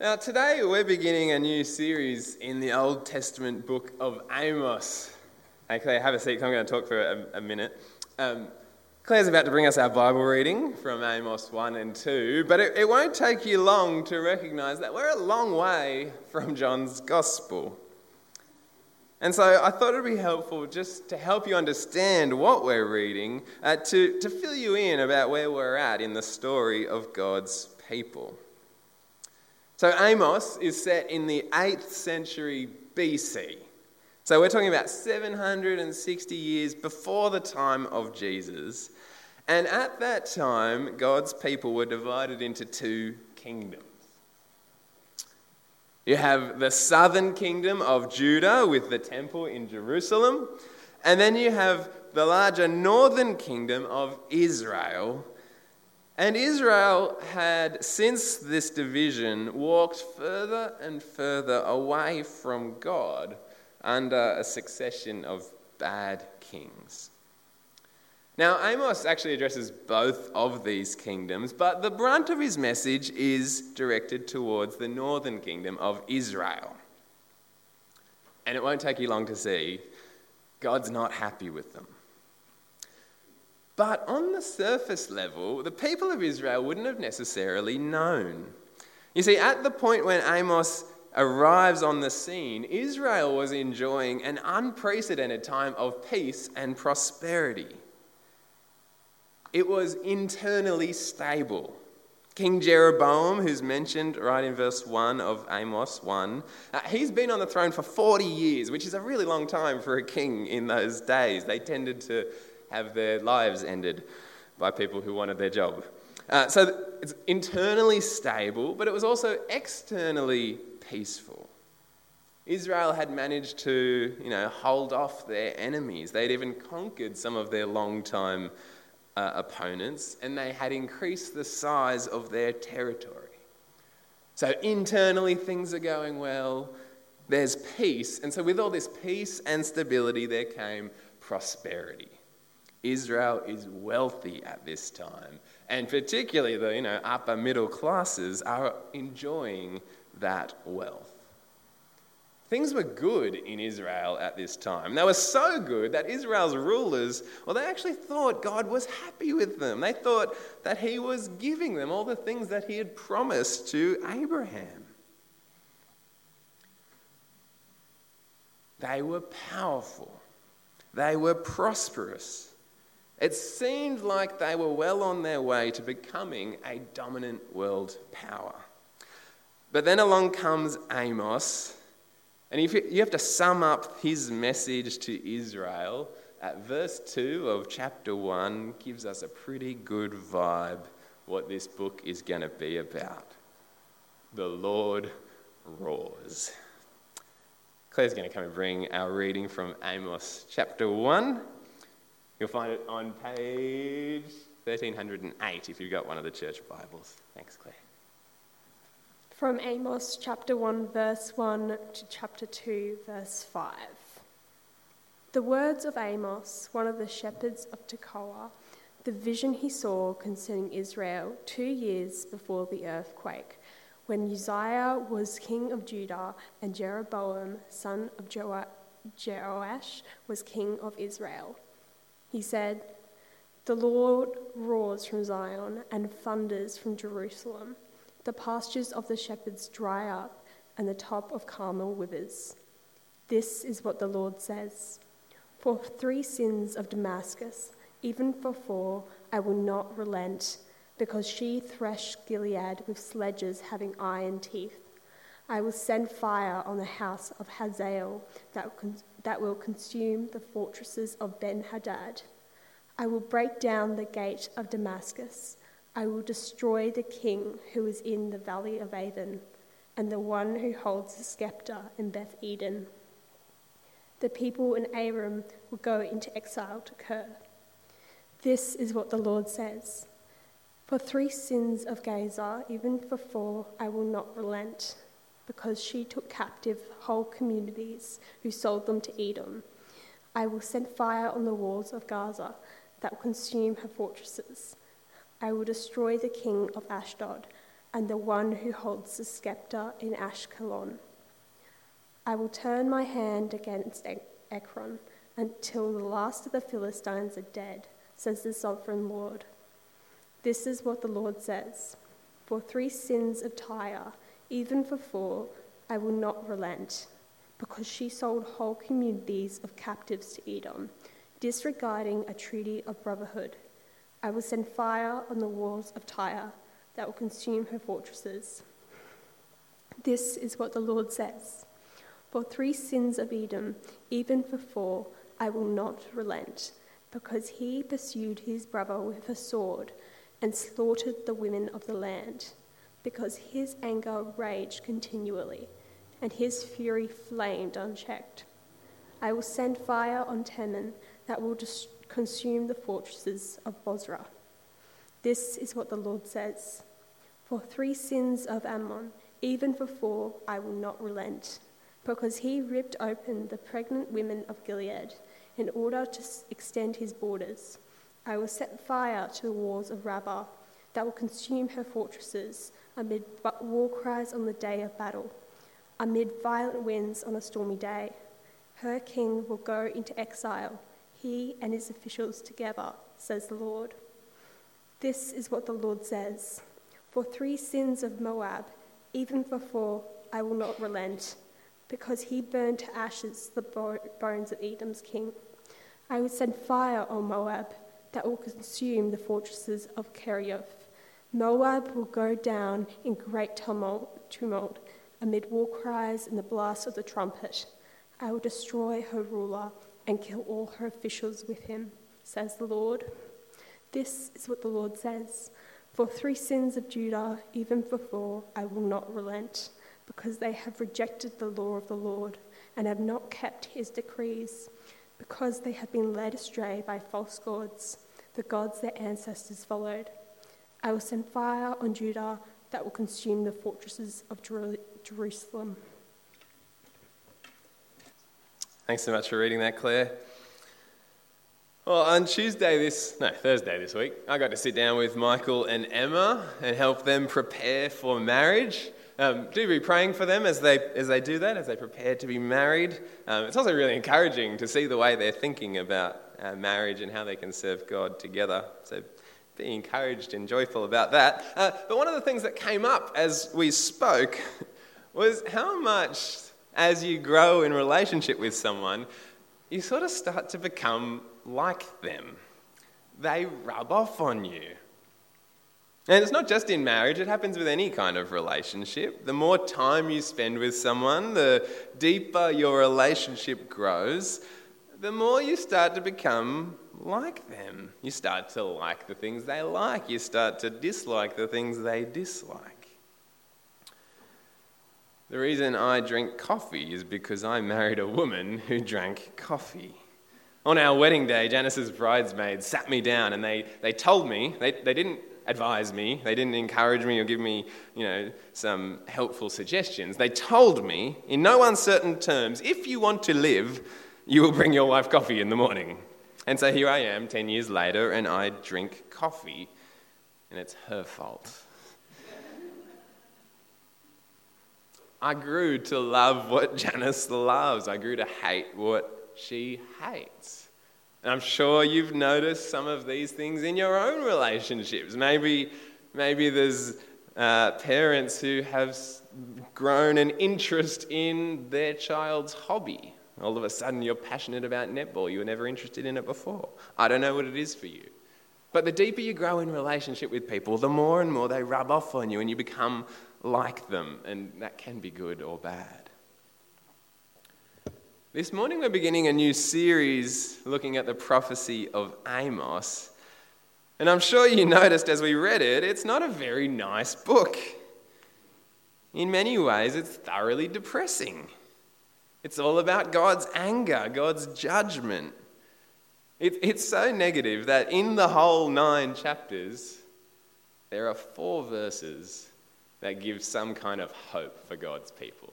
Now, today we're beginning a new series in the Old Testament book of Amos. Hey, Claire, have a seat. I'm going to talk for a, a minute. Um, Claire's about to bring us our Bible reading from Amos 1 and 2, but it, it won't take you long to recognize that we're a long way from John's Gospel. And so I thought it would be helpful just to help you understand what we're reading, uh, to, to fill you in about where we're at in the story of God's people. So Amos is set in the 8th century BC. So we're talking about 760 years before the time of Jesus. And at that time, God's people were divided into two kingdoms. You have the southern kingdom of Judah with the temple in Jerusalem, and then you have the larger northern kingdom of Israel and Israel had, since this division, walked further and further away from God under a succession of bad kings. Now, Amos actually addresses both of these kingdoms, but the brunt of his message is directed towards the northern kingdom of Israel. And it won't take you long to see God's not happy with them. But on the surface level, the people of Israel wouldn't have necessarily known. You see, at the point when Amos arrives on the scene, Israel was enjoying an unprecedented time of peace and prosperity. It was internally stable. King Jeroboam, who's mentioned right in verse 1 of Amos 1, uh, he's been on the throne for 40 years, which is a really long time for a king in those days. They tended to have their lives ended by people who wanted their job. Uh, so it's internally stable, but it was also externally peaceful. Israel had managed to, you know, hold off their enemies. They'd even conquered some of their long-time uh, opponents, and they had increased the size of their territory. So internally, things are going well. There's peace, and so with all this peace and stability, there came prosperity. Israel is wealthy at this time. And particularly the you know, upper middle classes are enjoying that wealth. Things were good in Israel at this time. They were so good that Israel's rulers, well, they actually thought God was happy with them. They thought that He was giving them all the things that He had promised to Abraham. They were powerful, they were prosperous. It seemed like they were well on their way to becoming a dominant world power. But then along comes Amos, and if you have to sum up his message to Israel, at verse 2 of chapter 1 gives us a pretty good vibe what this book is going to be about. The Lord roars. Claire's going to come and bring our reading from Amos chapter 1. You'll find it on page 1308 if you've got one of the church Bibles. Thanks, Claire. From Amos chapter 1, verse 1 to chapter 2, verse 5. The words of Amos, one of the shepherds of Tekoa, the vision he saw concerning Israel two years before the earthquake, when Uzziah was king of Judah and Jeroboam, son of Jehoash, was king of Israel. He said, The Lord roars from Zion and thunders from Jerusalem. The pastures of the shepherds dry up, and the top of Carmel withers. This is what the Lord says For three sins of Damascus, even for four, I will not relent, because she threshed Gilead with sledges having iron teeth. I will send fire on the house of Hazael that, that will consume the fortresses of Ben Hadad. I will break down the gate of Damascus. I will destroy the king who is in the valley of Aven, and the one who holds the scepter in Beth Eden. The people in Aram will go into exile to Kir. This is what the Lord says For three sins of Gaza, even for four, I will not relent because she took captive whole communities who sold them to Edom. I will send fire on the walls of Gaza that will consume her fortresses. I will destroy the king of Ashdod. and the one who holds the scepter in Ashkelon. I will turn my hand against Ekron until the last of the Philistines are dead, says the sovereign Lord. This is what the Lord says For three sins of Tyre, even for four, I will not relent, because she sold whole communities of captives to Edom, disregarding a treaty of brotherhood. I will send fire on the walls of Tyre that will consume her fortresses. This is what the Lord says For three sins of Edom, even for four, I will not relent, because he pursued his brother with a sword and slaughtered the women of the land, because his anger raged continually, and his fury flamed unchecked. I will send fire on Teman that will consume the fortresses of Bozrah. This is what the Lord says For three sins of Ammon, even for four, I will not relent, because he ripped open the pregnant women of Gilead in order to extend his borders. I will set fire to the walls of Rabbah that will consume her fortresses amid war cries on the day of battle, amid violent winds on a stormy day. Her king will go into exile, he and his officials together, says the Lord. This is what the Lord says For three sins of Moab, even for four, I will not relent, because he burned to ashes the bones of Edom's king. I will send fire on Moab that will consume the fortresses of Kerioth. Moab will go down in great tumult, tumult amid war cries and the blast of the trumpet. I will destroy her ruler and kill all her officials with him, says the Lord. This is what the Lord says For three sins of Judah, even for four, I will not relent, because they have rejected the law of the Lord and have not kept his decrees because they have been led astray by false gods, the gods their ancestors followed. I will send fire on Judah that will consume the fortresses of Jerusalem. Thanks so much for reading that, Claire. Well, on Tuesday this, no, Thursday this week, I got to sit down with Michael and Emma and help them prepare for marriage. Um, do be praying for them as they, as they do that, as they prepare to be married. Um, it's also really encouraging to see the way they're thinking about uh, marriage and how they can serve God together. So be encouraged and joyful about that. Uh, but one of the things that came up as we spoke was how much, as you grow in relationship with someone, you sort of start to become like them. They rub off on you. And it's not just in marriage, it happens with any kind of relationship. The more time you spend with someone, the deeper your relationship grows, the more you start to become like them. You start to like the things they like, you start to dislike the things they dislike. The reason I drink coffee is because I married a woman who drank coffee. On our wedding day, Janice's bridesmaids sat me down and they, they told me, they, they didn't advise me. They didn't encourage me or give me, you know, some helpful suggestions. They told me, in no uncertain terms, if you want to live, you will bring your wife coffee in the morning. And so here I am, 10 years later, and I drink coffee, and it's her fault. I grew to love what Janice loves. I grew to hate what she hates. And I'm sure you've noticed some of these things in your own relationships. Maybe, maybe there's uh, parents who have grown an interest in their child's hobby. All of a sudden, you're passionate about netball. You were never interested in it before. I don't know what it is for you. But the deeper you grow in relationship with people, the more and more they rub off on you and you become like them. And that can be good or bad. This morning we're beginning a new series looking at the prophecy of Amos. And I'm sure you noticed as we read it, it's not a very nice book. In many ways, it's thoroughly depressing. It's all about God's anger, God's judgment. It, it's so negative that in the whole nine chapters, there are four verses that give some kind of hope for God's people.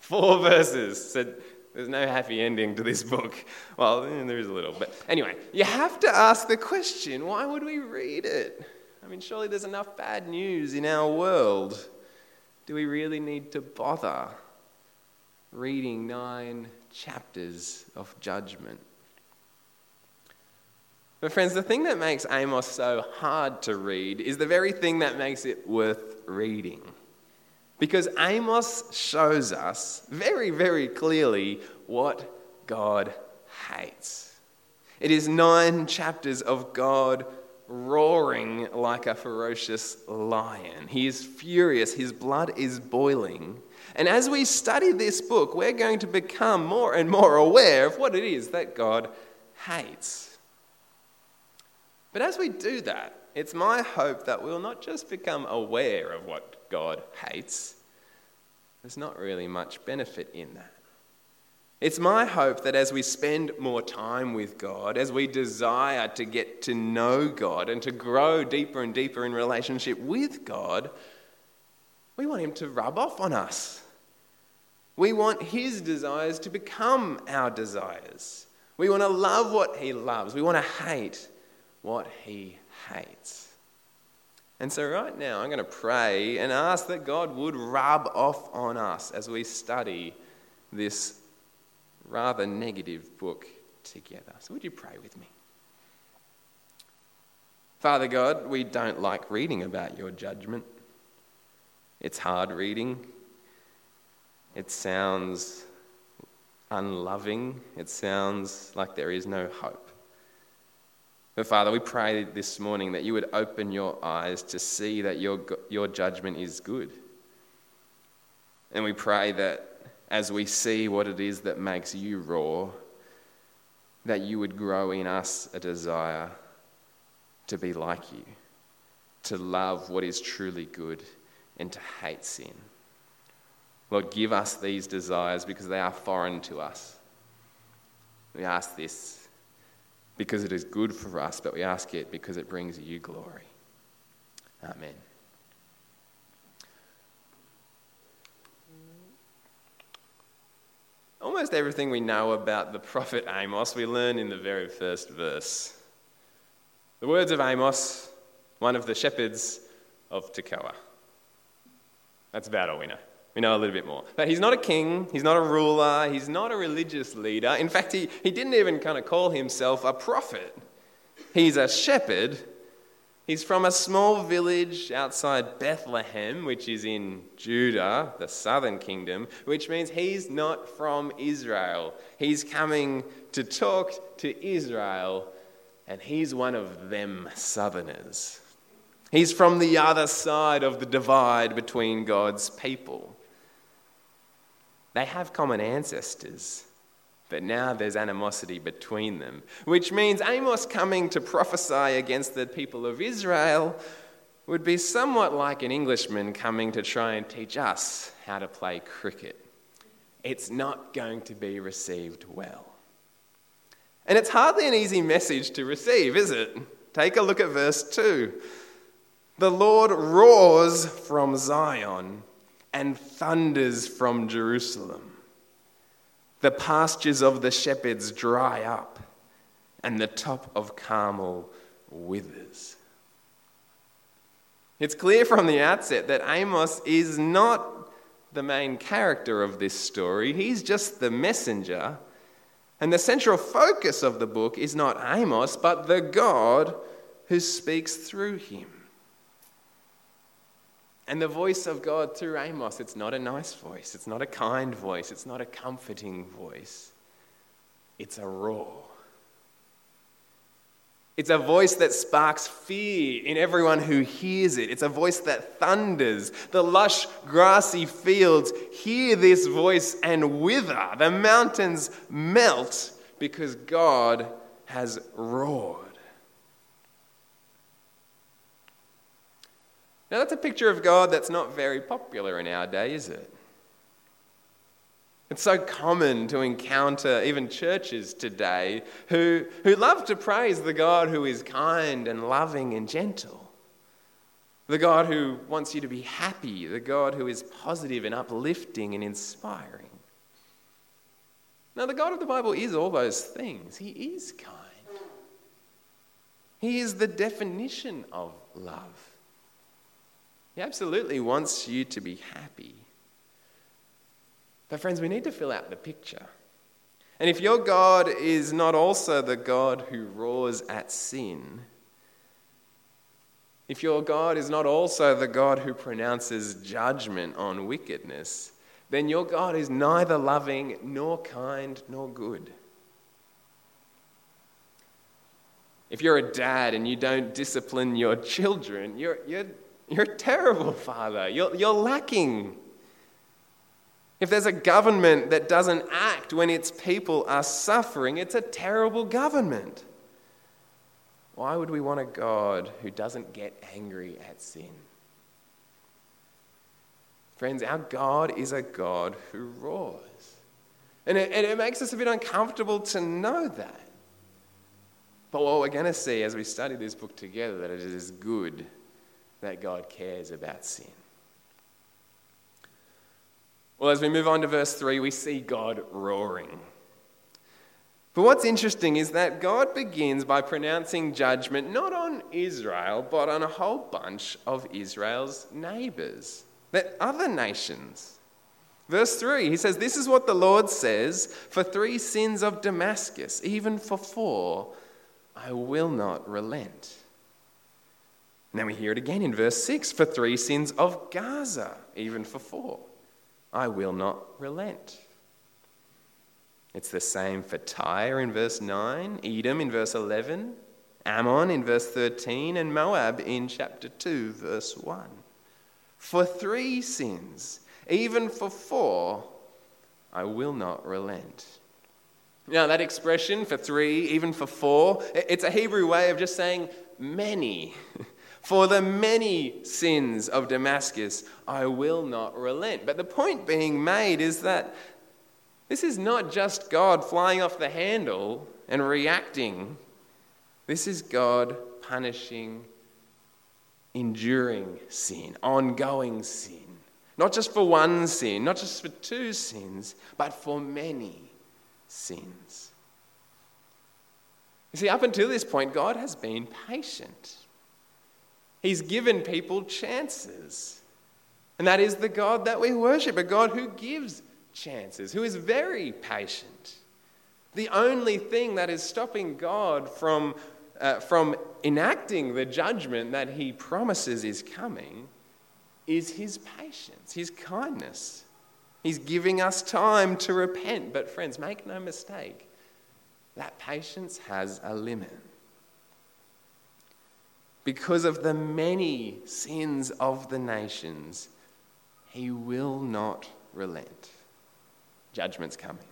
Four verses. So there's no happy ending to this book. Well, eh, there is a little, but anyway, you have to ask the question why would we read it? I mean, surely there's enough bad news in our world. Do we really need to bother reading nine chapters of judgment? But, friends, the thing that makes Amos so hard to read is the very thing that makes it worth reading. Because Amos shows us very, very clearly what God hates. It is nine chapters of God roaring like a ferocious lion. He is furious, his blood is boiling. And as we study this book, we're going to become more and more aware of what it is that God hates. But as we do that, it's my hope that we'll not just become aware of what God hates, there's not really much benefit in that. It's my hope that as we spend more time with God, as we desire to get to know God and to grow deeper and deeper in relationship with God, we want Him to rub off on us. We want His desires to become our desires. We want to love what He loves. We want to hate what he hates. And so, right now, I'm going to pray and ask that God would rub off on us as we study this rather negative book together. So, would you pray with me? Father God, we don't like reading about your judgment. It's hard reading. It sounds unloving. It sounds like there is no hope. But Father, we pray this morning that you would open your eyes to see that your, your judgment is good. And we pray that as we see what it is that makes you roar, that you would grow in us a desire to be like you, to love what is truly good, and to hate sin. Lord, give us these desires because they are foreign to us. We ask this because it is good for us, but we ask it because it brings you glory. Amen. Almost everything we know about the prophet Amos, we learn in the very first verse. The words of Amos, one of the shepherds of Tekoa. That's about all we know. We know a little bit more. But he's not a king, he's not a ruler, he's not a religious leader. In fact, he, he didn't even kind of call himself a prophet. He's a shepherd. He's from a small village outside Bethlehem, which is in Judah, the southern kingdom, which means he's not from Israel. He's coming to talk to Israel, and he's one of them southerners. He's from the other side of the divide between God's people. They have common ancestors, but now there's animosity between them, which means Amos coming to prophesy against the people of Israel would be somewhat like an Englishman coming to try and teach us how to play cricket. It's not going to be received well. And it's hardly an easy message to receive, is it? Take a look at verse 2. The Lord roars from Zion and thunders from Jerusalem. The pastures of the shepherds dry up, and the top of Carmel withers. It's clear from the outset that Amos is not the main character of this story, he's just the messenger. And the central focus of the book is not Amos, but the God who speaks through him. And the voice of God through Amos, it's not a nice voice, it's not a kind voice, it's not a comforting voice. It's a roar. It's a voice that sparks fear in everyone who hears it. It's a voice that thunders. The lush, grassy fields hear this voice and wither. The mountains melt because God has roared. Now, that's a picture of God that's not very popular in our day, is it? It's so common to encounter even churches today who, who love to praise the God who is kind and loving and gentle. The God who wants you to be happy. The God who is positive and uplifting and inspiring. Now, the God of the Bible is all those things. He is kind. He is the definition of love. He absolutely wants you to be happy. But, friends, we need to fill out the picture. And if your God is not also the God who roars at sin, if your God is not also the God who pronounces judgment on wickedness, then your God is neither loving, nor kind, nor good. If you're a dad and you don't discipline your children, you're, you're, you're a terrible father. You're, you're lacking. If there's a government that doesn't act when its people are suffering, it's a terrible government. Why would we want a God who doesn't get angry at sin? Friends, our God is a God who roars. And it, and it makes us a bit uncomfortable to know that. But what we're going to see as we study this book together, that it is good that God cares about sin. Well, as we move on to verse 3, we see God roaring. But what's interesting is that God begins by pronouncing judgment not on Israel, but on a whole bunch of Israel's neighbors, that other nations. Verse 3, he says, This is what the Lord says For three sins of Damascus, even for four, I will not relent. And then we hear it again in verse 6 For three sins of Gaza, even for four, I will not relent. It's the same for Tyre in verse 9, Edom in verse 11, Ammon in verse 13, and Moab in chapter 2, verse 1. For three sins, even for four, I will not relent. Now, that expression for three, even for four, it's a Hebrew way of just saying many. For the many sins of Damascus, I will not relent. But the point being made is that this is not just God flying off the handle and reacting. This is God punishing, enduring sin, ongoing sin. Not just for one sin, not just for two sins, but for many sins. You see, up until this point, God has been patient. He's given people chances. And that is the God that we worship, a God who gives chances, who is very patient. The only thing that is stopping God from, uh, from enacting the judgment that he promises is coming is his patience, his kindness. He's giving us time to repent. But, friends, make no mistake, that patience has a limit. Because of the many sins of the nations, he will not relent judgment's coming.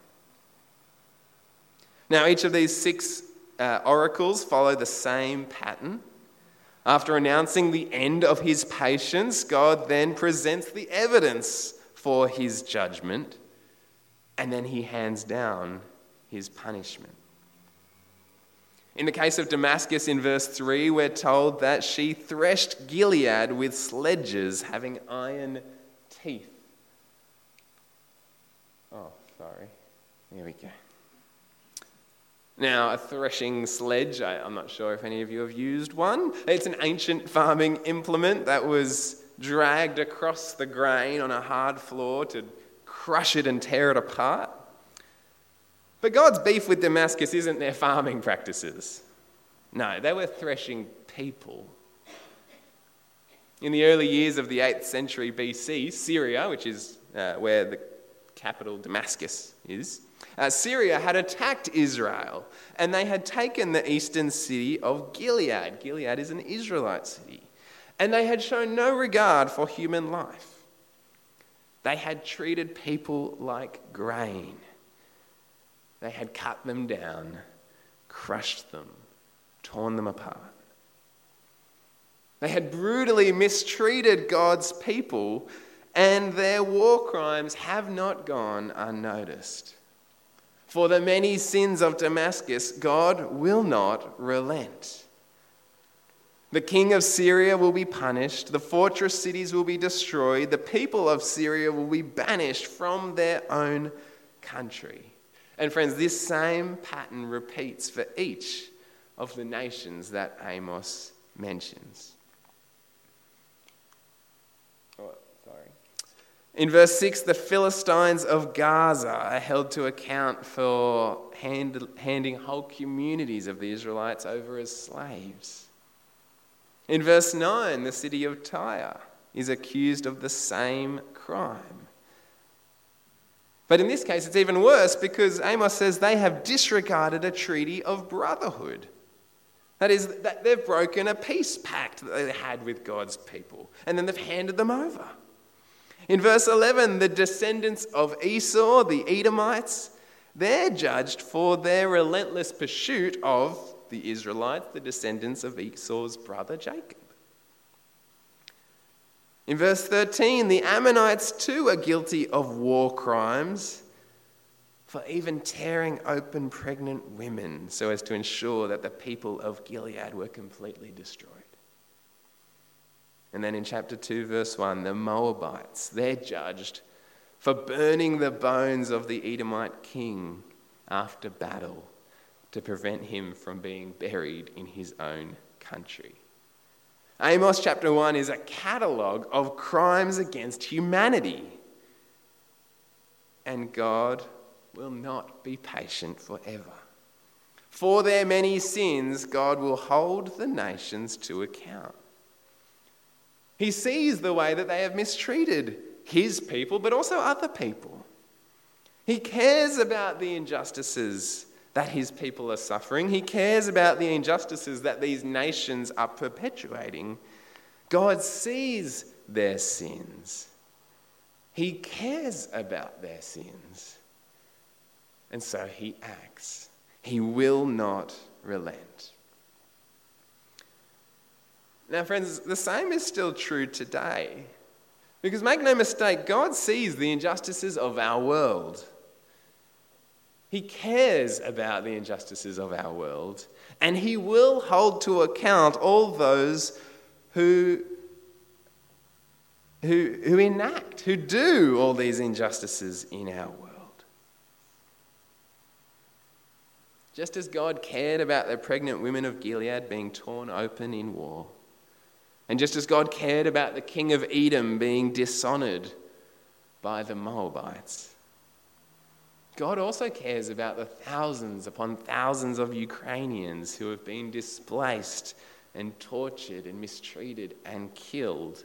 Now, each of these six uh, oracles follow the same pattern. After announcing the end of his patience, God then presents the evidence for his judgment, and then he hands down his punishment. In the case of Damascus in verse 3, we're told that she threshed Gilead with sledges having iron teeth. Oh, sorry. Here we go. Now, a threshing sledge, I, am not sure if any of you have used one. It's an ancient farming implement that was dragged across the grain on a hard floor to crush it and tear it apart. But God's beef with Damascus isn't their farming practices. No, they were threshing people. In the early years of the 8th century BC, Syria, which is uh, where the capital Damascus is, uh, Syria had attacked Israel and they had taken the eastern city of Gilead. Gilead is an Israelite city. And they had shown no regard for human life. They had treated people like grain. They had cut them down, crushed them, torn them apart. They had brutally mistreated God's people and their war crimes have not gone unnoticed. For the many sins of Damascus, God will not relent. The king of Syria will be punished, the fortress cities will be destroyed, the people of Syria will be banished from their own country. And friends, this same pattern repeats for each of the nations that Amos mentions. Oh, sorry. In verse 6, the Philistines of Gaza are held to account for hand, handing whole communities of the Israelites over as slaves. In verse 9, the city of Tyre is accused of the same crime. But in this case, it's even worse because Amos says they have disregarded a treaty of brotherhood. That is, that they've broken a peace pact that they had with God's people, and then they've handed them over. In verse 11, the descendants of Esau, the Edomites, they're judged for their relentless pursuit of the Israelites, the descendants of Esau's brother Jacob. In verse 13, the Ammonites too are guilty of war crimes for even tearing open pregnant women so as to ensure that the people of Gilead were completely destroyed. And then in chapter 2, verse 1, the Moabites, they're judged for burning the bones of the Edomite king after battle to prevent him from being buried in his own country. Amos chapter 1 is a catalogue of crimes against humanity. And God will not be patient forever. For their many sins, God will hold the nations to account. He sees the way that they have mistreated his people, but also other people. He cares about the injustices that his people are suffering. He cares about the injustices that these nations are perpetuating. God sees their sins. He cares about their sins. And so he acts. He will not relent. Now, friends, the same is still true today. Because make no mistake, God sees the injustices of our world. He cares about the injustices of our world, and He will hold to account all those who, who, who enact, who do all these injustices in our world. Just as God cared about the pregnant women of Gilead being torn open in war, and just as God cared about the king of Edom being dishonored by the Moabites, God also cares about the thousands upon thousands of Ukrainians who have been displaced and tortured and mistreated and killed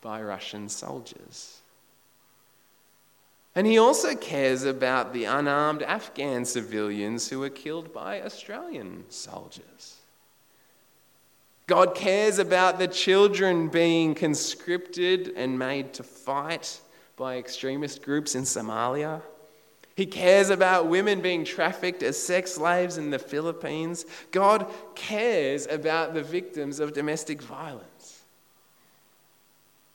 by Russian soldiers. And he also cares about the unarmed Afghan civilians who were killed by Australian soldiers. God cares about the children being conscripted and made to fight by extremist groups in Somalia. He cares about women being trafficked as sex slaves in the Philippines. God cares about the victims of domestic violence.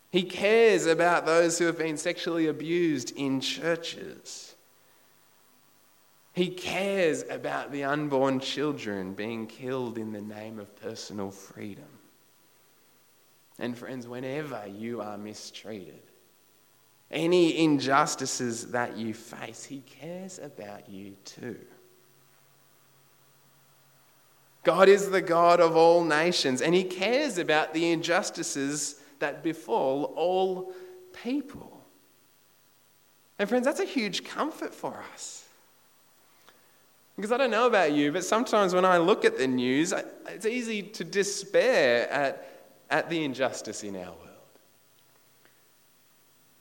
He cares about those who have been sexually abused in churches. He cares about the unborn children being killed in the name of personal freedom. And, friends, whenever you are mistreated, any injustices that you face, He cares about you too. God is the God of all nations, and He cares about the injustices that befall all people. And, friends, that's a huge comfort for us. Because I don't know about you, but sometimes when I look at the news, it's easy to despair at, at the injustice in our world.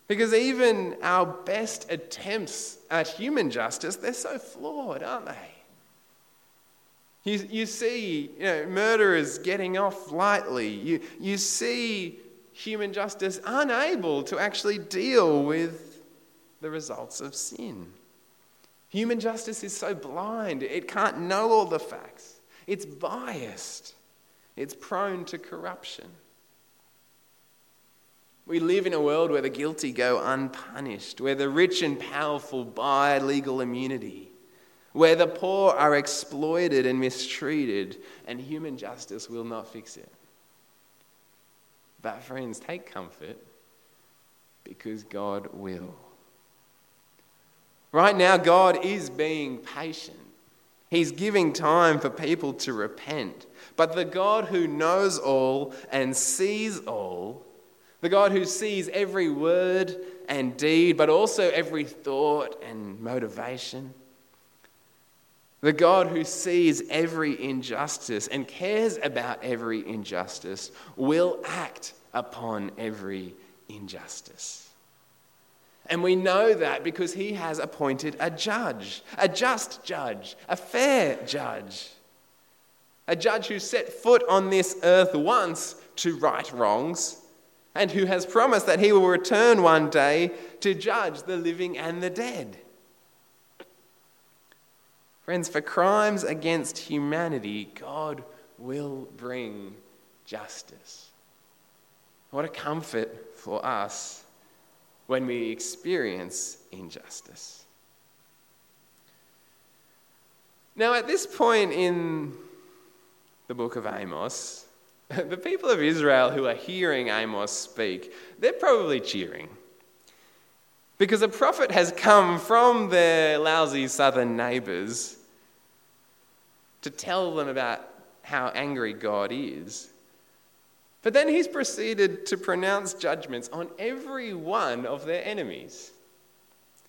Because even our best attempts at human justice, they're so flawed, aren't they? You, you see you know, murderers getting off lightly. You, you see human justice unable to actually deal with the results of sin. Human justice is so blind, it can't know all the facts. It's biased, it's prone to corruption. We live in a world where the guilty go unpunished, where the rich and powerful buy legal immunity, where the poor are exploited and mistreated, and human justice will not fix it. But, friends, take comfort because God will. Right now, God is being patient. He's giving time for people to repent. But the God who knows all and sees all, the God who sees every word and deed, but also every thought and motivation, the God who sees every injustice and cares about every injustice will act upon every injustice. And we know that because he has appointed a judge, a just judge, a fair judge, a judge who set foot on this earth once to right wrongs and who has promised that he will return one day to judge the living and the dead. Friends, for crimes against humanity, God will bring justice. What a comfort for us when we experience injustice. Now, at this point in the book of Amos, the people of Israel who are hearing Amos speak, they're probably cheering. Because a prophet has come from their lousy southern neighbours to tell them about how angry God is. But then he's proceeded to pronounce judgments on every one of their enemies.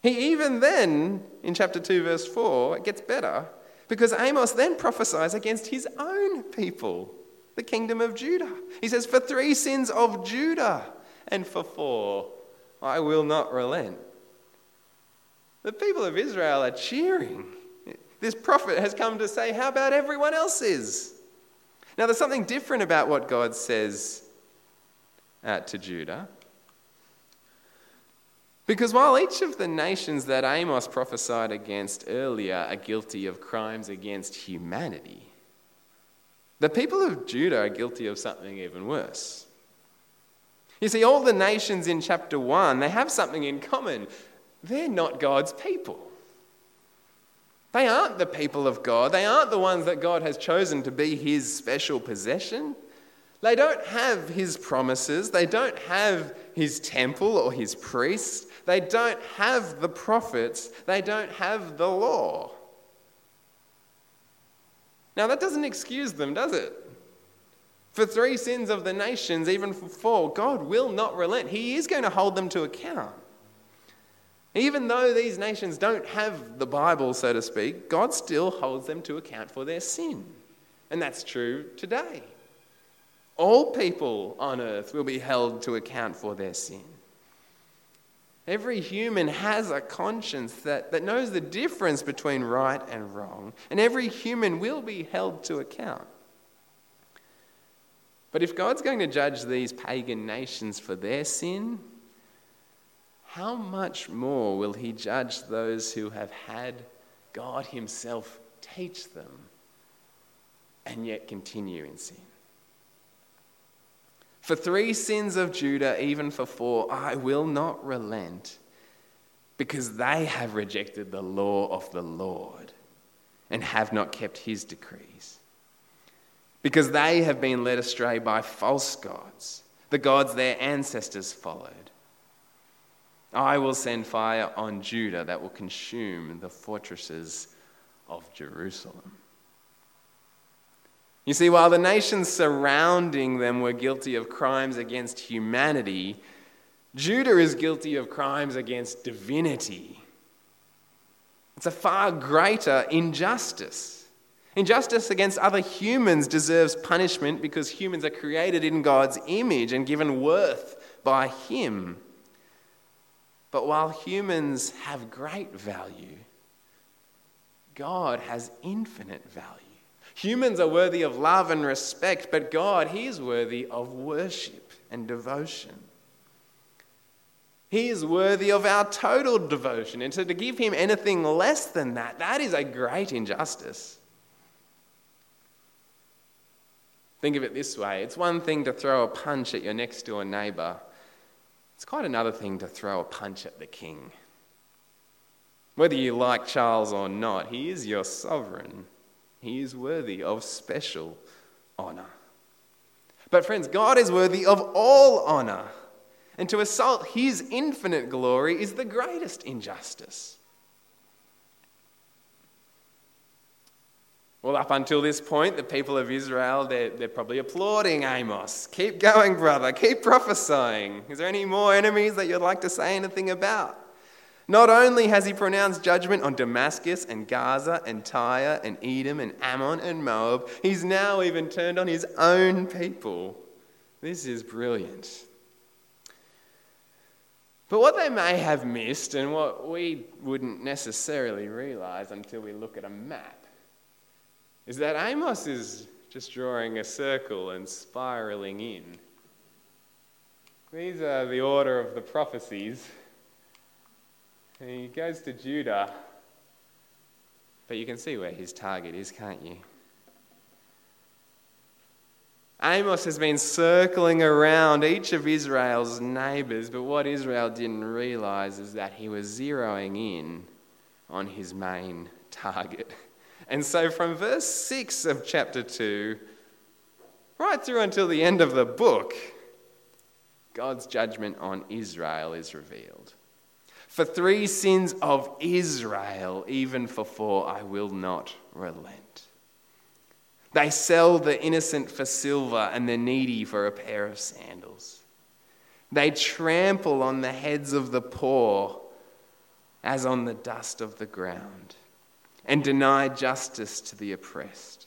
He even then, in chapter 2, verse 4, it gets better because Amos then prophesies against his own people, the kingdom of Judah. He says, For three sins of Judah and for four, I will not relent. The people of Israel are cheering. This prophet has come to say, How about everyone else's? Now, there's something different about what God says uh, to Judah. Because while each of the nations that Amos prophesied against earlier are guilty of crimes against humanity, the people of Judah are guilty of something even worse. You see, all the nations in chapter 1, they have something in common. They're not God's people. They aren't the people of God. They aren't the ones that God has chosen to be his special possession. They don't have his promises. They don't have his temple or his priests. They don't have the prophets. They don't have the law. Now, that doesn't excuse them, does it? For three sins of the nations, even for four, God will not relent. He is going to hold them to account. Even though these nations don't have the Bible, so to speak, God still holds them to account for their sin. And that's true today. All people on earth will be held to account for their sin. Every human has a conscience that, that knows the difference between right and wrong, and every human will be held to account. But if God's going to judge these pagan nations for their sin, how much more will he judge those who have had God himself teach them and yet continue in sin? For three sins of Judah, even for four, I will not relent because they have rejected the law of the Lord and have not kept his decrees. Because they have been led astray by false gods, the gods their ancestors followed I will send fire on Judah that will consume the fortresses of Jerusalem. You see, while the nations surrounding them were guilty of crimes against humanity, Judah is guilty of crimes against divinity. It's a far greater injustice. Injustice against other humans deserves punishment because humans are created in God's image and given worth by Him. But while humans have great value, God has infinite value. Humans are worthy of love and respect, but God, He is worthy of worship and devotion. He is worthy of our total devotion. And so to give Him anything less than that, that is a great injustice. Think of it this way it's one thing to throw a punch at your next door neighbour it's quite another thing to throw a punch at the king. Whether you like Charles or not, he is your sovereign. He is worthy of special honour. But, friends, God is worthy of all honour. And to assault his infinite glory is the greatest injustice. Well, up until this point, the people of Israel, they're, they're probably applauding Amos. Keep going, brother. Keep prophesying. Is there any more enemies that you'd like to say anything about? Not only has he pronounced judgment on Damascus and Gaza and Tyre and Edom and Ammon and Moab, he's now even turned on his own people. This is brilliant. But what they may have missed, and what we wouldn't necessarily realize until we look at a map, is that Amos is just drawing a circle and spiraling in. These are the order of the prophecies. And he goes to Judah, but you can see where his target is, can't you? Amos has been circling around each of Israel's neighbors, but what Israel didn't realize is that he was zeroing in on his main target. And so, from verse 6 of chapter 2, right through until the end of the book, God's judgment on Israel is revealed. For three sins of Israel, even for four, I will not relent. They sell the innocent for silver and the needy for a pair of sandals. They trample on the heads of the poor as on the dust of the ground and deny justice to the oppressed.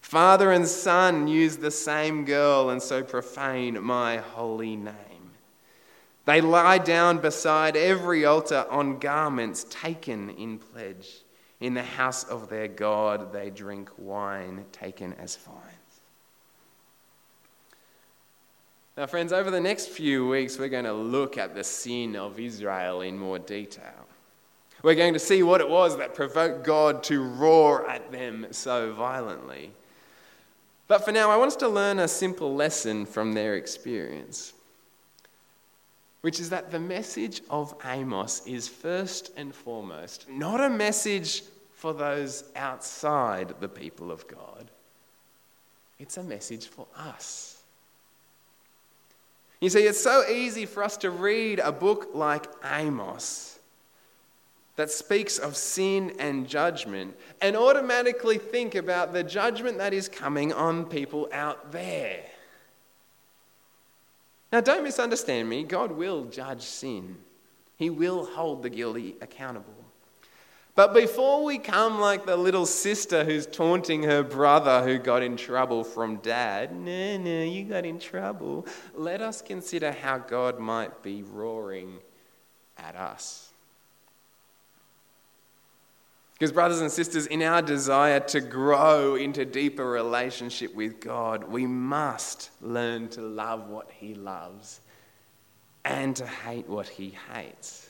Father and son use the same girl and so profane my holy name. They lie down beside every altar on garments taken in pledge. In the house of their God, they drink wine taken as fines. Now, friends, over the next few weeks, we're going to look at the sin of Israel in more detail. We're going to see what it was that provoked God to roar at them so violently. But for now, I want us to learn a simple lesson from their experience, which is that the message of Amos is first and foremost not a message for those outside the people of God, it's a message for us. You see, it's so easy for us to read a book like Amos that speaks of sin and judgment and automatically think about the judgment that is coming on people out there. Now, don't misunderstand me. God will judge sin, He will hold the guilty accountable. But before we come like the little sister who's taunting her brother who got in trouble from dad, no, no, you got in trouble, let us consider how God might be roaring at us. Because, brothers and sisters, in our desire to grow into deeper relationship with God, we must learn to love what He loves and to hate what He hates.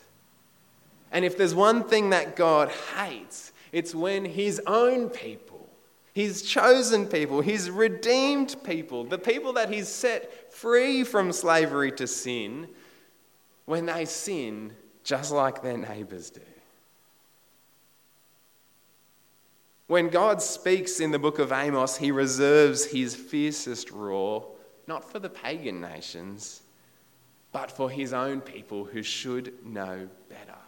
And if there's one thing that God hates, it's when His own people, His chosen people, His redeemed people, the people that He's set free from slavery to sin, when they sin just like their neighbours do. When God speaks in the book of Amos, he reserves his fiercest roar not for the pagan nations, but for his own people who should know better.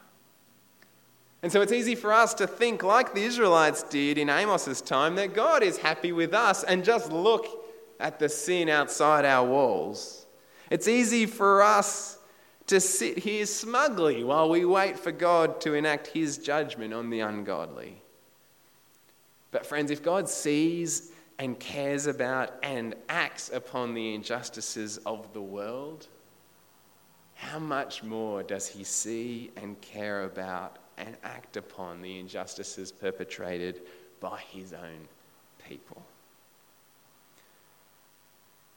And so it's easy for us to think, like the Israelites did in Amos's time, that God is happy with us and just look at the sin outside our walls. It's easy for us to sit here smugly while we wait for God to enact his judgment on the ungodly. But, friends, if God sees and cares about and acts upon the injustices of the world, how much more does he see and care about and act upon the injustices perpetrated by his own people?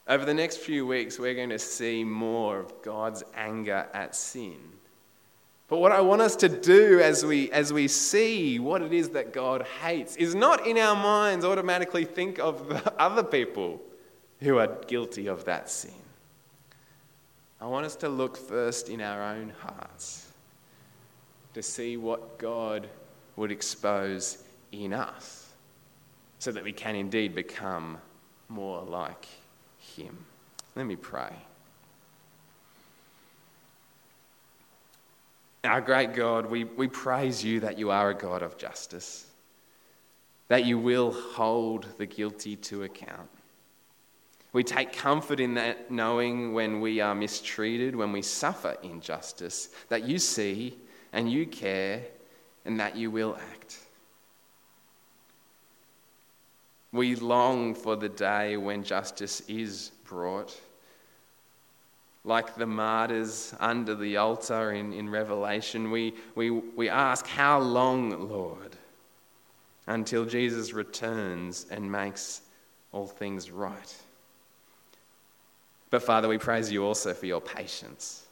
Over the next few weeks, we're going to see more of God's anger at sin but what I want us to do as we, as we see what it is that God hates is not in our minds automatically think of the other people who are guilty of that sin. I want us to look first in our own hearts to see what God would expose in us so that we can indeed become more like Him. Let me pray. Our great God, we, we praise you that you are a God of justice. that you will hold the guilty to account. We take comfort in that knowing when we are mistreated, when we suffer injustice, that you see and you care and that you will act. We long for the day when justice is brought. Like the martyrs under the altar in, in Revelation, we, we, we ask, How long, Lord? Until Jesus returns and makes all things right. But Father, we praise you also for your patience.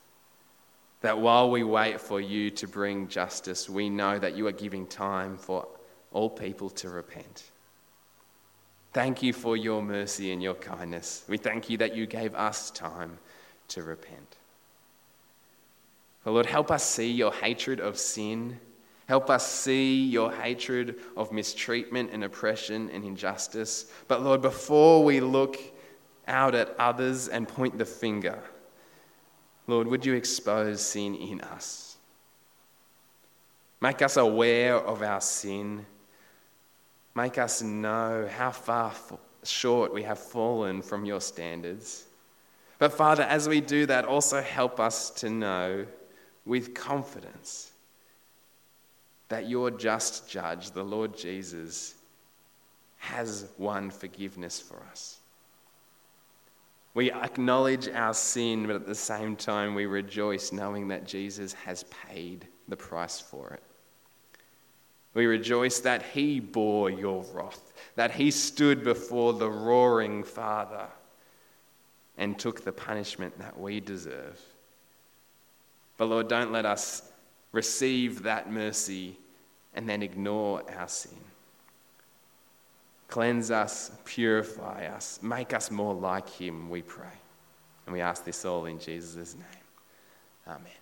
That while we wait for you to bring justice, we know that you are giving time for all people to repent. Thank you for your mercy and your kindness. We thank you that you gave us time to repent. But Lord, help us see your hatred of sin. Help us see your hatred of mistreatment and oppression and injustice. But Lord, before we look out at others and point the finger, Lord, would you expose sin in us? Make us aware of our sin Make us know how far short we have fallen from your standards. But Father, as we do that, also help us to know with confidence that your just judge, the Lord Jesus, has won forgiveness for us. We acknowledge our sin, but at the same time, we rejoice knowing that Jesus has paid the price for it. We rejoice that he bore your wrath, that he stood before the roaring Father and took the punishment that we deserve. But Lord, don't let us receive that mercy and then ignore our sin. Cleanse us, purify us, make us more like him, we pray. And we ask this all in Jesus' name. Amen.